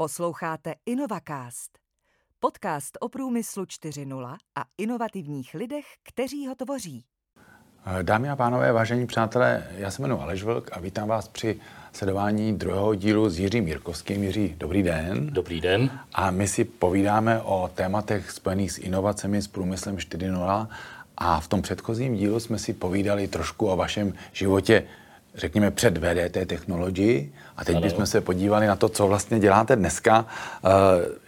Posloucháte InnovaCast, podcast o průmyslu 4.0 a inovativních lidech, kteří ho tvoří. Dámy a pánové, vážení přátelé, já se jmenuji Aleš Vlk a vítám vás při sledování druhého dílu s Jiřím Jirkovským. Jiří, dobrý den. Dobrý den. A my si povídáme o tématech spojených s inovacemi, s průmyslem 4.0 a v tom předchozím dílu jsme si povídali trošku o vašem životě řekněme, před VDT technologii. A teď ano. bychom se podívali na to, co vlastně děláte dneska. Eh,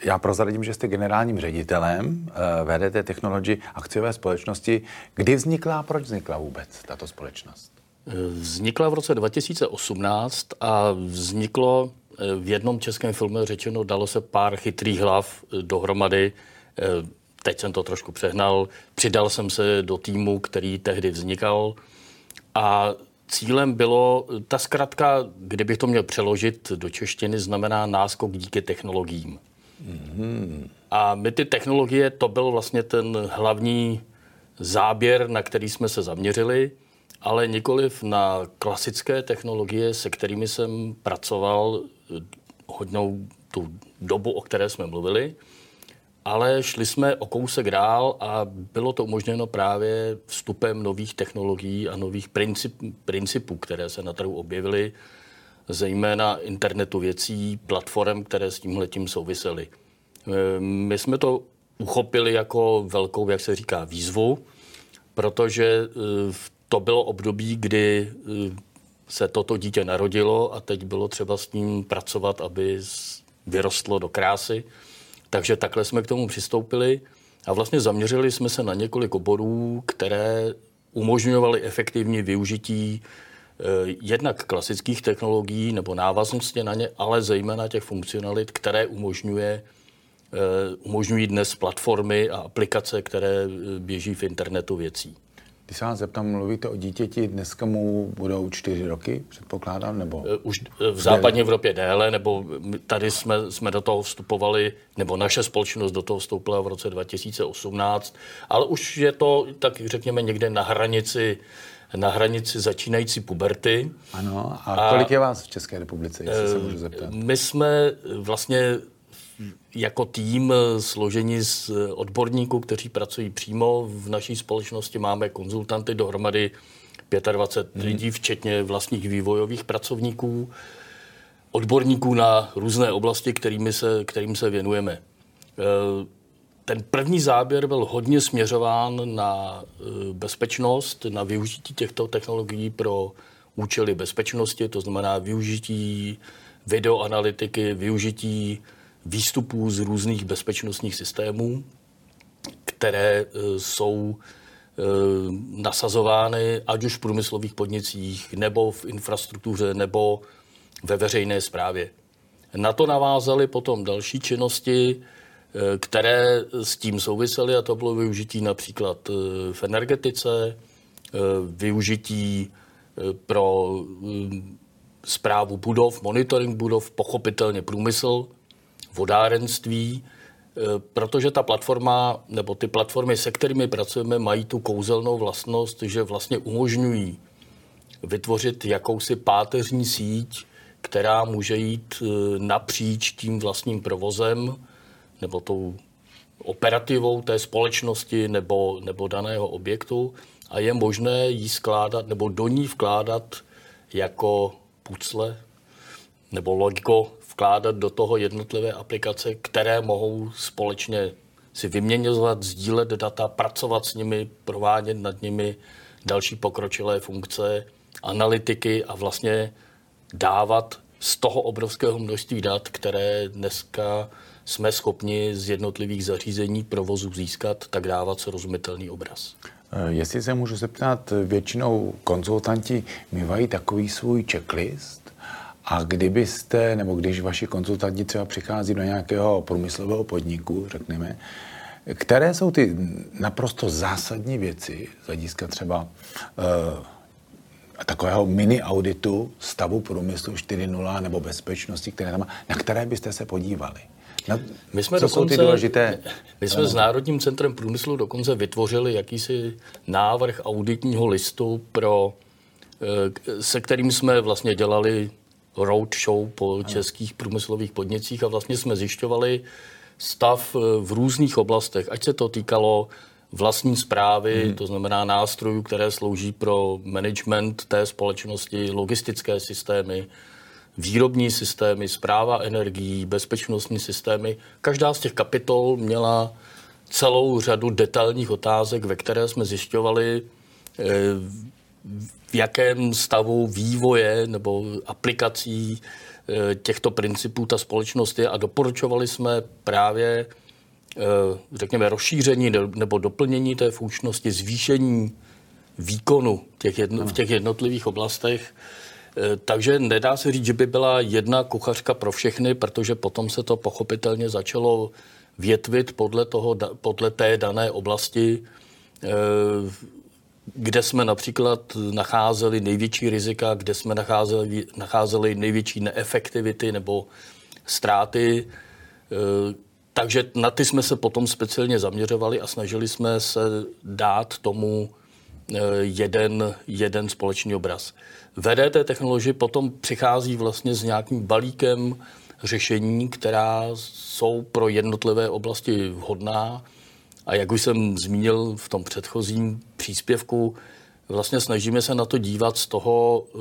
já prozradím, že jste generálním ředitelem eh, VDT Technology akciové společnosti. Kdy vznikla a proč vznikla vůbec tato společnost? Eh, vznikla v roce 2018 a vzniklo v jednom českém filmu řečeno, dalo se pár chytrých hlav dohromady. Teď jsem to trošku přehnal. Přidal jsem se do týmu, který tehdy vznikal a cílem bylo, ta zkratka, kdybych to měl přeložit do češtiny, znamená náskok díky technologiím. Mm-hmm. A my ty technologie, to byl vlastně ten hlavní záběr, na který jsme se zaměřili, ale nikoliv na klasické technologie, se kterými jsem pracoval hodnou tu dobu, o které jsme mluvili, ale šli jsme o kousek dál a bylo to umožněno právě vstupem nových technologií a nových princip, principů, které se na trhu objevily, zejména internetu věcí, platform, které s tím letím souvisely. E, my jsme to uchopili jako velkou, jak se říká, výzvu, protože e, to bylo období, kdy e, se toto dítě narodilo a teď bylo třeba s ním pracovat, aby vyrostlo do krásy. Takže takhle jsme k tomu přistoupili a vlastně zaměřili jsme se na několik oborů, které umožňovaly efektivní využití eh, jednak klasických technologií nebo návaznosti na ně, ale zejména těch funkcionalit, které umožňuje, eh, umožňují dnes platformy a aplikace, které eh, běží v internetu věcí. Když se vás zeptám, mluvíte o dítěti, dneska mu budou čtyři roky, předpokládám, nebo? Eh, už eh, v západní Evropě déle, nebo tady jsme, jsme do toho vstupovali, nebo naše společnost do toho vstoupila v roce 2018, ale už je to, tak řekněme, někde na hranici na hranici začínající puberty. Ano, a kolik a, je vás v České republice, jestli se můžu zeptat? My jsme vlastně jako tým eh, složení z eh, odborníků, kteří pracují přímo v naší společnosti. Máme konzultanty dohromady 25 hmm. lidí, včetně vlastních vývojových pracovníků, odborníků na různé oblasti, kterými se, kterým se věnujeme. Eh, ten první záběr byl hodně směřován na bezpečnost, na využití těchto technologií pro účely bezpečnosti, to znamená využití videoanalytiky, využití výstupů z různých bezpečnostních systémů, které e, jsou e, nasazovány ať už v průmyslových podnicích, nebo v infrastruktuře, nebo ve veřejné správě. Na to navázaly potom další činnosti, e, které s tím souvisely, a to bylo využití například v energetice, využití pro zprávu budov, monitoring budov, pochopitelně průmysl, vodárenství, eh, protože ta platforma, nebo ty platformy, se kterými pracujeme, mají tu kouzelnou vlastnost, že vlastně umožňují vytvořit jakousi páteřní síť, která může jít eh, napříč tím vlastním provozem nebo tou operativou té společnosti nebo, nebo daného objektu. A je možné jí skládat nebo do ní vkládat jako pucle nebo logo vkládat do toho jednotlivé aplikace, které mohou společně si vyměňovat, sdílet data, pracovat s nimi, provádět nad nimi další pokročilé funkce, analytiky a vlastně dávat z toho obrovského množství dat, které dneska jsme schopni z jednotlivých zařízení provozu získat, tak dávat srozumitelný obraz. Eh, jestli se můžu zeptat, většinou konzultanti mývají takový svůj checklist, a kdybyste, nebo když vaši konzultanti třeba přichází do nějakého průmyslového podniku, řekněme, které jsou ty naprosto zásadní věci z hlediska třeba uh, takového mini auditu stavu průmyslu 4.0 nebo bezpečnosti, které tam, na které byste se podívali? Na, my jsme co dokonce, jsou ty důležité? My jsme s Národním centrem průmyslu dokonce vytvořili jakýsi návrh auditního listu, pro, eh, se kterým jsme vlastně dělali roadshow po českých průmyslových podnicích a vlastně jsme zjišťovali stav v různých oblastech, ať se to týkalo vlastní zprávy, hmm. to znamená nástrojů, které slouží pro management té společnosti, logistické systémy, výrobní systémy, zpráva energií, bezpečnostní systémy. Každá z těch kapitol měla celou řadu detailních otázek, ve které jsme zjišťovali, eh, v jakém stavu vývoje nebo aplikací eh, těchto principů ta společnost je. A doporučovali jsme právě Eh, řekněme, rozšíření nebo doplnění té funkčnosti, zvýšení výkonu těch jedno, v těch jednotlivých oblastech. Eh, takže nedá se říct, že by byla jedna kuchařka pro všechny, protože potom se to pochopitelně začalo větvit podle, toho, podle té dané oblasti, kde jsme například nacházeli největší rizika, kde jsme nacházeli, nacházeli největší neefektivity nebo ztráty, takže na ty jsme se potom speciálně zaměřovali a snažili jsme se dát tomu eh, jeden, jeden společný obraz. VDT technologie potom přichází vlastně s nějakým balíkem řešení, která jsou pro jednotlivé oblasti vhodná. A jak už jsem zmínil v tom předchozím příspěvku, vlastně snažíme se na to dívat z toho eh,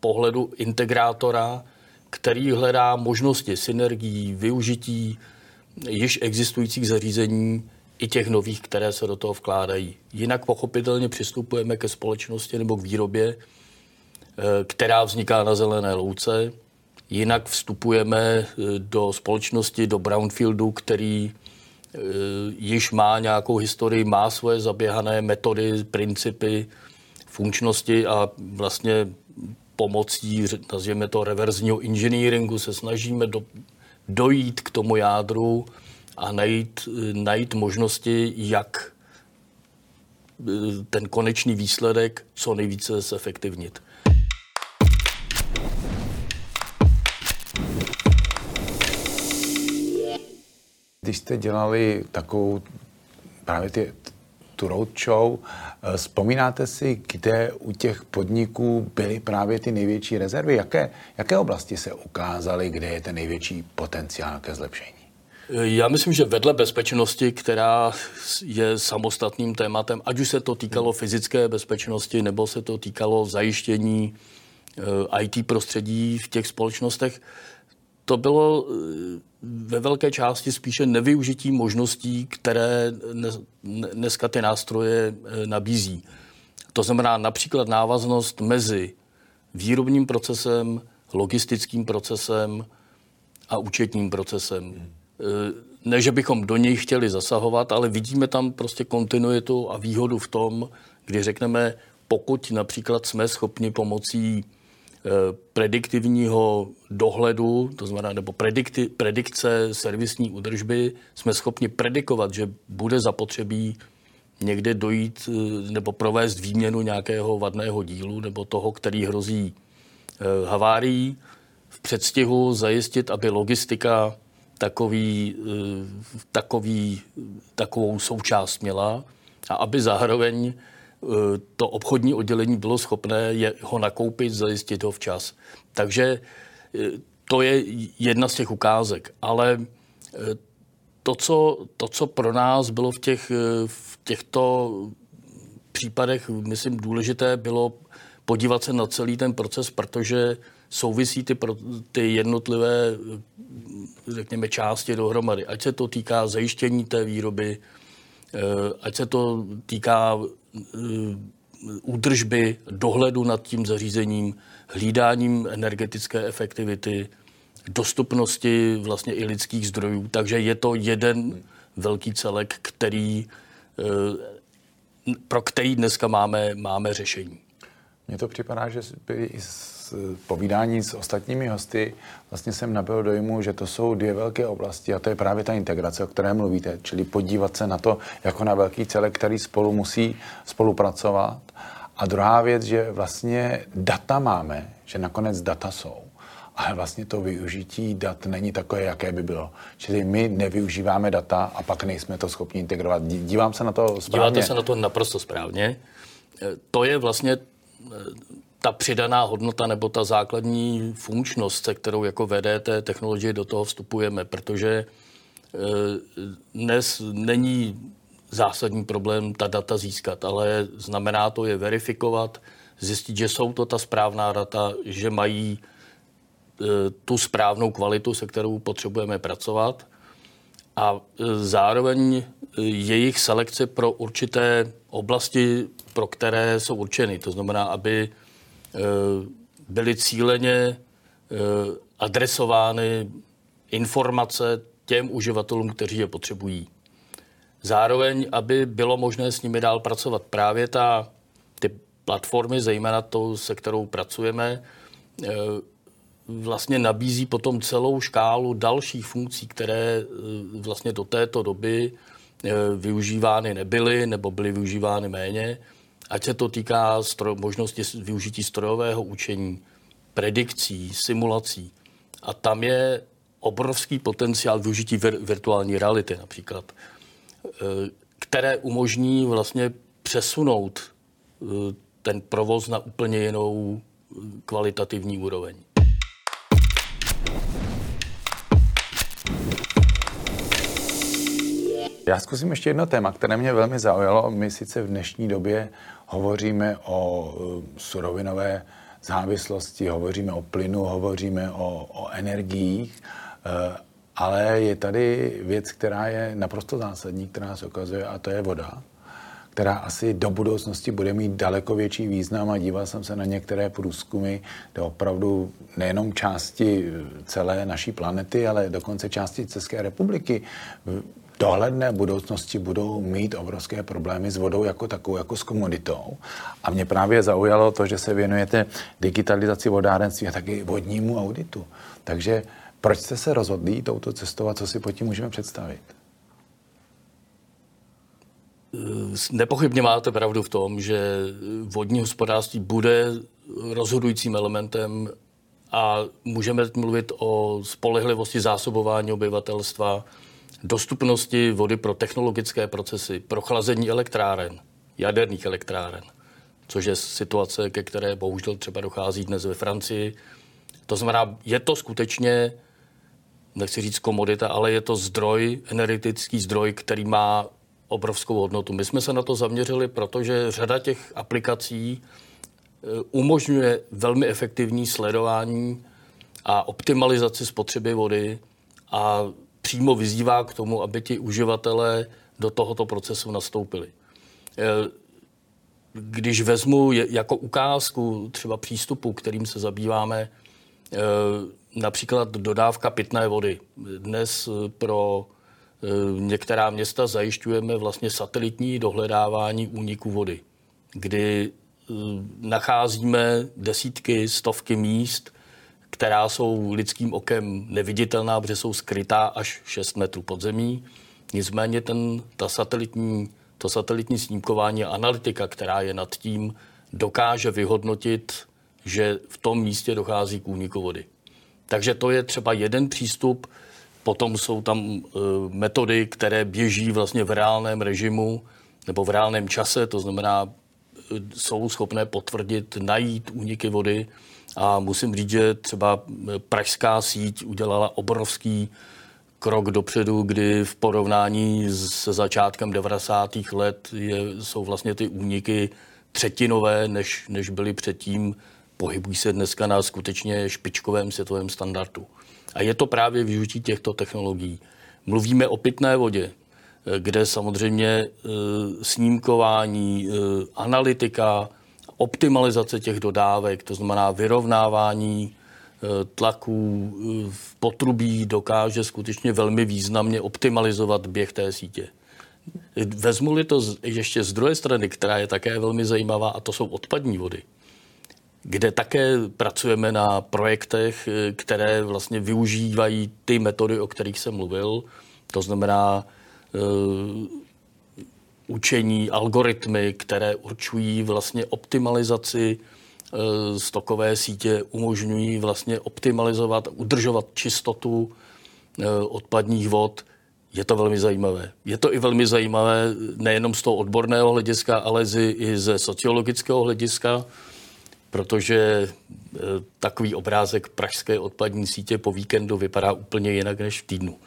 pohledu integrátora, který hledá možnosti synergií, využití již existujících zařízení i těch nových, které se do toho vkládají. Jinak pochopitelně přistupujeme ke společnosti nebo k výrobě, eh, která vzniká na zelené louce. Jinak vstupujeme eh, do společnosti, do brownfieldu, který již má nějakou historii, má svoje zaběhané metody, principy, funkčnosti a vlastně pomocí, nazvěme to, reverzního engineeringu se snažíme do, dojít k tomu jádru a najít, najít možnosti, jak eh, ten konečný výsledek co nejvíce zefektivnit. Když jste dělali takovou právě ty, tu roadshow. Eh, vzpomínáte si, kde u těch podniků byly právě ty největší rezervy? Jaké, jaké oblasti se ukázaly, kde je ten největší potenciál ke zlepšení? Eh, já myslím, že vedle bezpečnosti, která je samostatným tématem, ať už se to týkalo fyzické bezpečnosti, nebo se to týkalo zajištění eh, IT prostředí v těch společnostech, to bylo ve velké části spíše nevyužití možností, které dneska ty nástroje eh, nabízí. To znamená například návaznost mezi výrobním procesem, logistickým procesem a účetním procesem. Eh, ne, že bychom do něj chtěli zasahovat, ale vidíme tam prostě kontinuitu a výhodu v tom, kdy řekneme, pokud například jsme schopni pomocí prediktivního dohledu, to znamená, nebo predikti, predikce servisní údržby, jsme schopni predikovat, že bude zapotřebí někde dojít eh, nebo provést výměnu nějakého vadného dílu nebo toho, který hrozí eh, havárií, v předstihu zajistit, aby logistika takový, eh, takový, takovou součást měla a aby zároveň Eh, to obchodní oddělení bylo schopné je, ho nakoupit, zajistit ho včas. Takže eh, to je jedna z těch ukázek. Ale eh, to, co, to, co pro nás bylo v, těch, v těchto případech, myslím, důležité, bylo podívat se na celý ten proces, protože souvisí ty, ty jednotlivé, řekněme, části dohromady. Ať se to týká zajištění té výroby, ať se to týká Eh, údržby, dohledu nad tím zařízením, hlídáním energetické efektivity, dostupnosti vlastně i lidských zdrojů. Takže je to jeden velký celek, který, eh, pro který dneska máme, máme řešení. Mně to připadá, že by i povídání s ostatními hosty vlastně jsem nabil dojmu, že to jsou dvě velké oblasti a to je právě ta integrace, o které mluvíte, čili podívat se na to jako na velký celek, který spolu musí spolupracovat. A druhá věc, že vlastně data máme, že nakonec data jsou ale vlastně to využití dat není takové, jaké by bylo. Čili my nevyužíváme data a pak nejsme to schopni integrovat. Dívám se na to správně. Díváte se na to naprosto správně. E, to je vlastně ta přidaná hodnota nebo ta základní funkčnost, se kterou jako VDT technologie do toho vstupujeme, protože eh, dnes není zásadní problém ta data získat, ale znamená to je verifikovat, zjistit, že jsou to ta správná data, že mají eh, tu správnou kvalitu, se kterou potřebujeme pracovat a zároveň jejich selekce pro určité oblasti, pro které jsou určeny. To znamená, aby byly cíleně eh, adresovány informace těm uživatelům, kteří je potřebují. Zároveň, aby bylo možné s nimi dál pracovat. Právě ta, ty platformy, zejména to, se kterou pracujeme, eh, vlastně nabízí potom celou škálu dalších funkcí, které vlastně do této doby využívány nebyly nebo byly využívány méně ať se to týká stroj, možnosti využití strojového učení, predikcí, simulací. A tam je obrovský potenciál využití vir, virtuální reality například, eh, které umožní vlastně přesunout eh, ten provoz na úplně jinou eh, kvalitativní úroveň. Já zkusím ještě jedno téma, které mě velmi zaujalo. My sice v dnešní době hovoříme o eh, surovinové závislosti, hovoříme o plynu, hovoříme o, o energiích, eh, ale je tady věc, která je naprosto zásadní, která se ukazuje, a to je voda, která asi do budoucnosti bude mít daleko větší význam a díval jsem se na některé průzkumy, kde opravdu nejenom části celé naší planety, ale dokonce části České republiky dohledné budoucnosti budou mít obrovské problémy s vodou jako takovou, jako s komoditou. A mě právě zaujalo to, že se věnujete digitalizaci vodárenství a taky vodnímu auditu. Takže proč jste se rozhodli touto cestou a co si pod tím můžeme představit? Nepochybně máte pravdu v tom, že vodní hospodářství bude rozhodujícím elementem a můžeme mluvit o spolehlivosti zásobování obyvatelstva, dostupnosti vody pro technologické procesy, pro chlazení elektráren, jaderných elektráren, což je situace, ke které bohužel třeba dochází dnes ve Francii. To znamená, je to skutečně, nechci říct komodita, ale je to zdroj, energetický zdroj, který má obrovskou hodnotu. My jsme se na to zaměřili, protože řada těch aplikací eh, umožňuje velmi efektivní sledování a optimalizaci spotřeby vody a přímo vyzývá k tomu, aby ti uživatelé do tohoto procesu nastoupili. Eh, když vezmu jako ukázku třeba přístupu, kterým se zabýváme, eh, například dodávka pitné vody. Dnes eh, pro některá města zajišťujeme vlastně satelitní dohledávání úniku vody, kdy nacházíme desítky, stovky míst, která jsou lidským okem neviditelná, protože jsou skrytá až 6 metrů pod zemí. Nicméně ten, ta satelitní, to satelitní snímkování a analytika, která je nad tím, dokáže vyhodnotit, že v tom místě dochází k úniku vody. Takže to je třeba jeden přístup. Potom jsou tam e, metody, které běží vlastně v reálném režimu nebo v reálném čase, to znamená, jsou schopné potvrdit, najít úniky vody a musím říct, že třeba pražská síť udělala obrovský krok dopředu, kdy v porovnání se začátkem 90. let je, jsou vlastně ty úniky třetinové, než, než byly předtím. Pohybují se dneska na skutečně špičkovém světovém standardu. A je to právě využití těchto technologií. Mluvíme o pitné vodě, kde samozřejmě e, snímkování, e, analytika, optimalizace těch dodávek, to znamená vyrovnávání eh, tlaků v potrubí dokáže skutečně velmi významně optimalizovat běh té sítě. Vezmu-li to ještě z druhé strany, která je také velmi zajímavá, a to jsou odpadní vody, kde také pracujeme na projektech, které vlastně využívají ty metody, o kterých jsem mluvil. To znamená učení, algoritmy, které určují vlastně optimalizaci e, stokové sítě, umožňují vlastně optimalizovat, udržovat čistotu e, odpadních vod. Je to velmi zajímavé. Je to i velmi zajímavé nejenom z toho odborného hlediska, ale i ze sociologického hlediska, protože eh, takový obrázek pražské odpadní sítě po víkendu vypadá úplně jinak než v týdnu.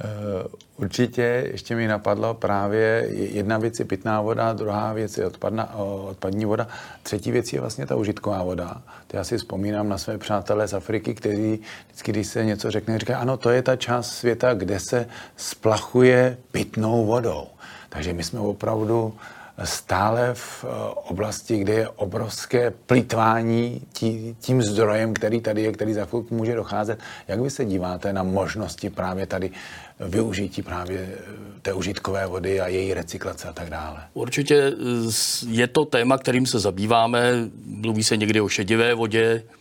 Eh, určitě ještě mi napadlo právě jedna věc je pitná voda, druhá věc je odpadna, odpadní voda, třetí věc je vlastně ta užitková voda. To já si vzpomínám na své přátelé z Afriky, kteří vždycky, když se něco řekne, říkají, ano, to je ta část světa, kde se splachuje pitnou vodou. Takže my jsme opravdu stále v eh, oblasti, kde je obrovské plítvání tí, tím zdrojem, který tady je, který za chvilku může docházet. Jak vy se díváte na možnosti právě tady využití právě eh, té užitkové vody a její recyklace a tak dále? Určitě eh, je to téma, kterým se zabýváme. Mluví se někdy o šedivé vodě, Eh,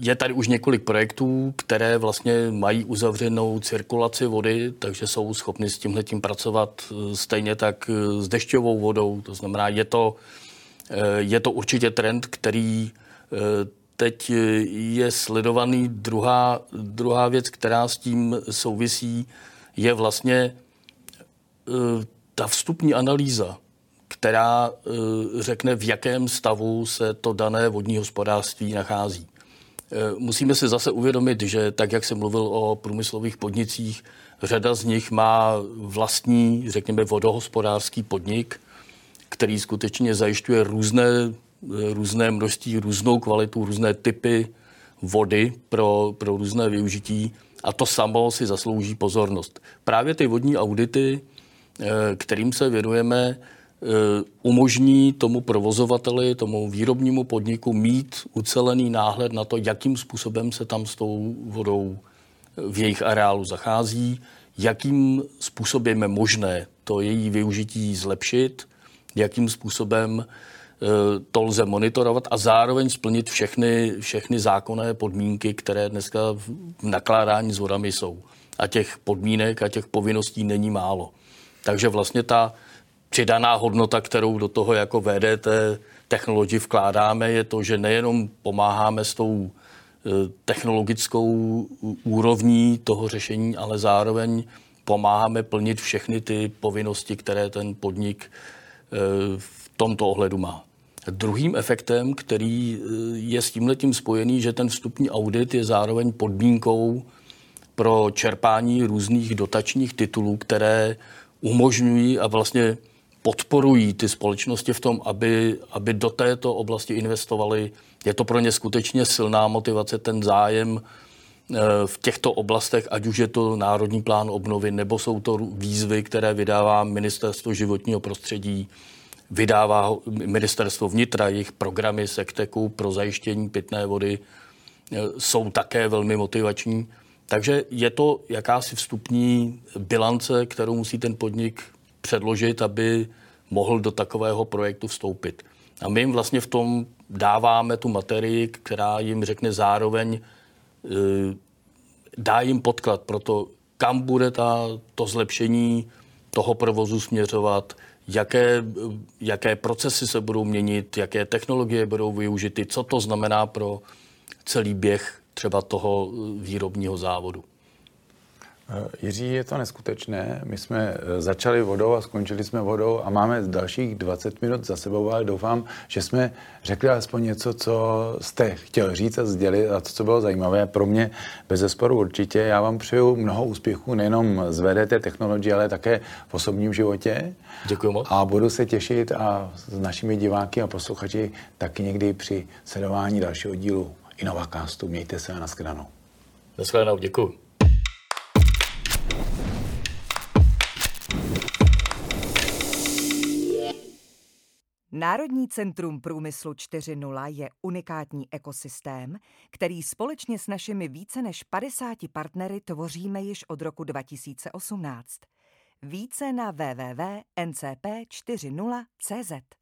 je tady už několik projektů, které vlastně mají uzavřenou cirkulaci vody, takže jsou schopni s tímhletím pracovat eh, stejně tak eh, s dešťovou vodou. To znamená, je to, je to určitě trend, který teď je sledovaný. Druhá, druhá věc, která s tím souvisí, je vlastně ta vstupní analýza která eh, řekne, v jakém stavu se to dané vodní hospodářství nachází. Eh, musíme si zase uvědomit, že tak, jak jsem mluvil o průmyslových podnicích, řada z nich má vlastní, řekněme, vodohospodářský podnik, který skutečně zajišťuje různé, eh, různé množství, různou kvalitu, různé typy vody pro, pro různé využití a to samo si zaslouží pozornost. Právě ty vodní audity, kterým se věnujeme, umožní tomu provozovateli, tomu výrobnímu podniku mít ucelený náhled na to, jakým způsobem se tam s tou vodou v jejich areálu zachází, jakým způsobem je možné to její využití zlepšit, jakým způsobem eh, to lze monitorovat a zároveň splnit všechny, všechny zákonné podmínky, které dneska v nakládání s vodami jsou. A těch podmínek a těch povinností není málo. Takže vlastně ta, přidaná hodnota, kterou do toho jako VDT technologii vkládáme, je to, že nejenom pomáháme s tou e, technologickou úrovní toho řešení, ale zároveň pomáháme plnit všechny ty povinnosti, které ten podnik e, v tomto ohledu má. Druhým efektem, který e, je s tímhletím spojený, že ten vstupní audit je zároveň podmínkou pro čerpání různých dotačních titulů, které umožňují a vlastně podporují ty společnosti v tom, aby, aby do této oblasti investovali. Je to pro ně skutečně silná motivace, ten zájem eh, v těchto oblastech, ať už je to Národní plán obnovy, nebo jsou to výzvy, které vydává Ministerstvo životního prostředí, vydává Ministerstvo vnitra, jejich programy sekteku pro zajištění pitné vody eh, jsou také velmi motivační. Takže je to jakási vstupní bilance, kterou musí ten podnik předložit, aby mohl do takového projektu vstoupit. A my jim vlastně v tom dáváme tu materii, která jim řekne zároveň, eh, dá jim podklad pro to, kam bude ta, to zlepšení toho provozu směřovat, jaké, jaké procesy se budou měnit, jaké technologie budou využity, co to znamená pro celý běh třeba toho výrobního závodu. Jiří, je to neskutečné. My jsme eh, začali vodou a skončili jsme vodou a máme dalších 20 minut za sebou, ale doufám, že jsme řekli alespoň něco, co jste chtěl říct a sdělit a to, co bylo zajímavé pro mě, bez zesporu určitě. Já vám přeju mnoho úspěchů nejenom z VDT technologie, ale také v osobním životě. Děkuji moc. A budu se těšit a s našimi diváky a posluchači taky někdy při sledování dalšího dílu Innovacastu. Mějte se a nashledanou. Nashledanou, děkuji. Národní centrum průmyslu 4.0 je unikátní ekosystém, který společně s našimi více než 50 partnery tvoříme již od roku 2018. Více na www.ncp40.cz